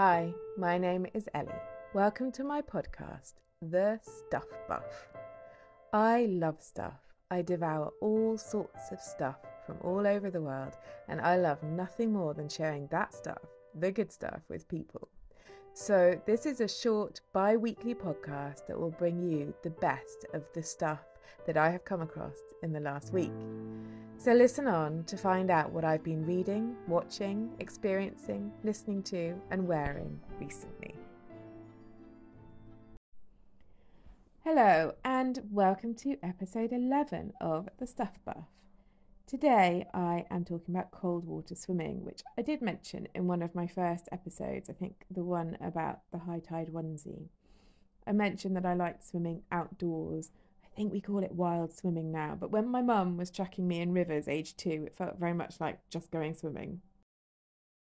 Hi, my name is Ellie. Welcome to my podcast, The Stuff Buff. I love stuff. I devour all sorts of stuff from all over the world, and I love nothing more than sharing that stuff, the good stuff, with people. So, this is a short bi weekly podcast that will bring you the best of the stuff that I have come across in the last week. So, listen on to find out what I've been reading, watching, experiencing, listening to, and wearing recently. Hello, and welcome to episode 11 of The Stuff Buff. Today, I am talking about cold water swimming, which I did mention in one of my first episodes, I think the one about the HiTide onesie. I mentioned that I liked swimming outdoors think we call it wild swimming now, but when my mum was chucking me in rivers age two, it felt very much like just going swimming.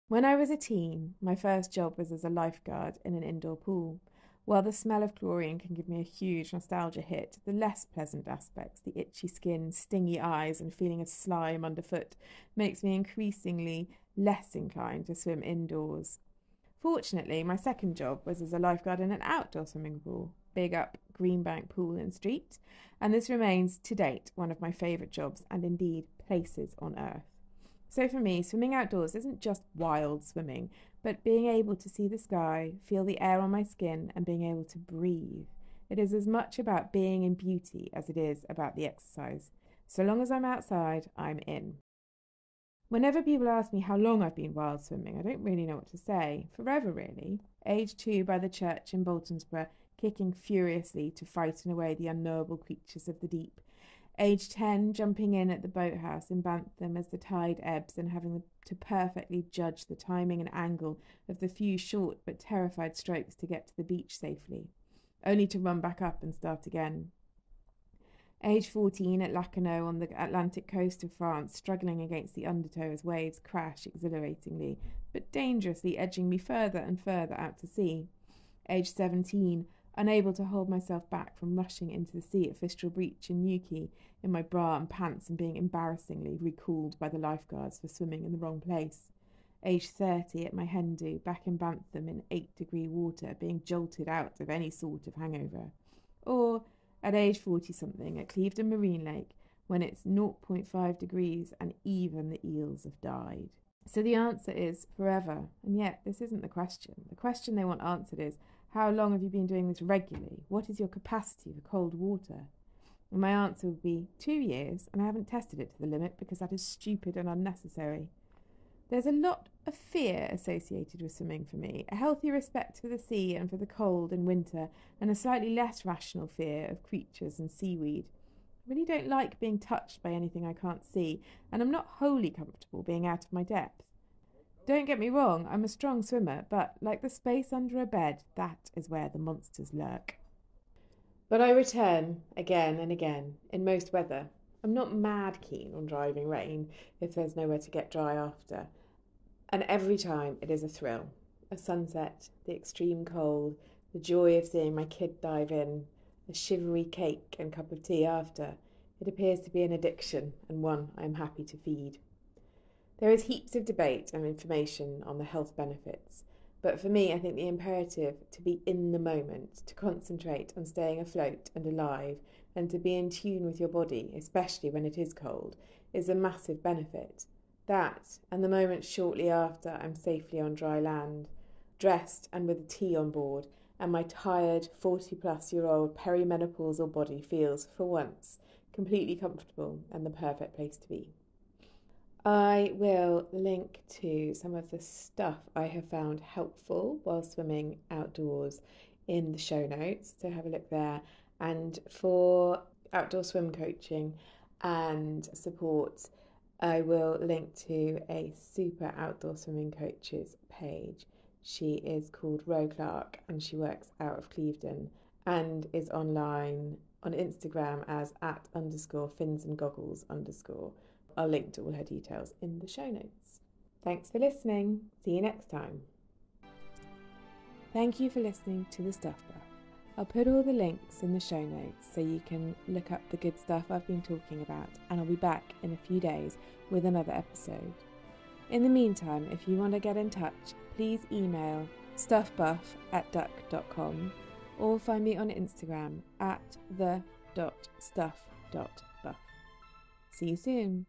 When I was a teen, my first job was as a lifeguard in an indoor pool. While the smell of chlorine can give me a huge nostalgia hit, the less pleasant aspects, the itchy skin, stingy eyes, and feeling of slime underfoot, makes me increasingly less inclined to swim indoors. Fortunately, my second job was as a lifeguard in an outdoor swimming pool, big up Greenbank Pool and Street, and this remains to date one of my favourite jobs and indeed places on earth. So for me, swimming outdoors isn't just wild swimming, but being able to see the sky, feel the air on my skin, and being able to breathe. It is as much about being in beauty as it is about the exercise. So long as I'm outside, I'm in. Whenever people ask me how long I've been wild swimming, I don't really know what to say. Forever, really. Age two by the church in Baltonsborough kicking furiously to frighten away the unknowable creatures of the deep. Age 10, jumping in at the boathouse in Bantham as the tide ebbs and having to perfectly judge the timing and angle of the few short but terrified strokes to get to the beach safely, only to run back up and start again. Age 14 at Lacanau on the Atlantic coast of France, struggling against the undertow as waves crash exhilaratingly, but dangerously edging me further and further out to sea. Age 17, unable to hold myself back from rushing into the sea at Fistral Beach in Newquay in my bra and pants and being embarrassingly recalled by the lifeguards for swimming in the wrong place. Age 30 at my hen do, back in Bantham in 8 degree water, being jolted out of any sort of hangover. Or at age 40 something at Clevedon Marine Lake when it's 0.5 degrees and even the eels have died. So the answer is forever. And yet, this isn't the question. The question they want answered is how long have you been doing this regularly? What is your capacity for cold water? And my answer would be two years, and I haven't tested it to the limit because that is stupid and unnecessary. There's a lot of fear associated with swimming for me, a healthy respect for the sea and for the cold in winter, and a slightly less rational fear of creatures and seaweed. I really don't like being touched by anything I can't see, and I'm not wholly comfortable being out of my depth. Don't get me wrong, I'm a strong swimmer, but like the space under a bed, that is where the monsters lurk. But I return again and again in most weather. I'm not mad keen on driving rain if there's nowhere to get dry after. And every time it is a thrill a sunset, the extreme cold, the joy of seeing my kid dive in, a shivery cake and cup of tea after. It appears to be an addiction and one I am happy to feed. There is heaps of debate and information on the health benefits, but for me, I think the imperative to be in the moment, to concentrate on staying afloat and alive, and to be in tune with your body, especially when it is cold, is a massive benefit. That, and the moment shortly after I'm safely on dry land, dressed and with tea on board, and my tired 40 plus year old perimenopausal body feels, for once, completely comfortable and the perfect place to be. I will link to some of the stuff I have found helpful while swimming outdoors in the show notes. So have a look there. And for outdoor swim coaching and support, I will link to a super outdoor swimming coaches page. She is called Ro Clarke and she works out of Clevedon and is online on Instagram as at underscore fins and goggles underscore. I'll link to all her details in the show notes. Thanks for listening. See you next time. Thank you for listening to The Stuff Buff. I'll put all the links in the show notes so you can look up the good stuff I've been talking about, and I'll be back in a few days with another episode. In the meantime, if you want to get in touch, please email stuffbuff at duck.com or find me on Instagram at the.stuff.buff. See you soon.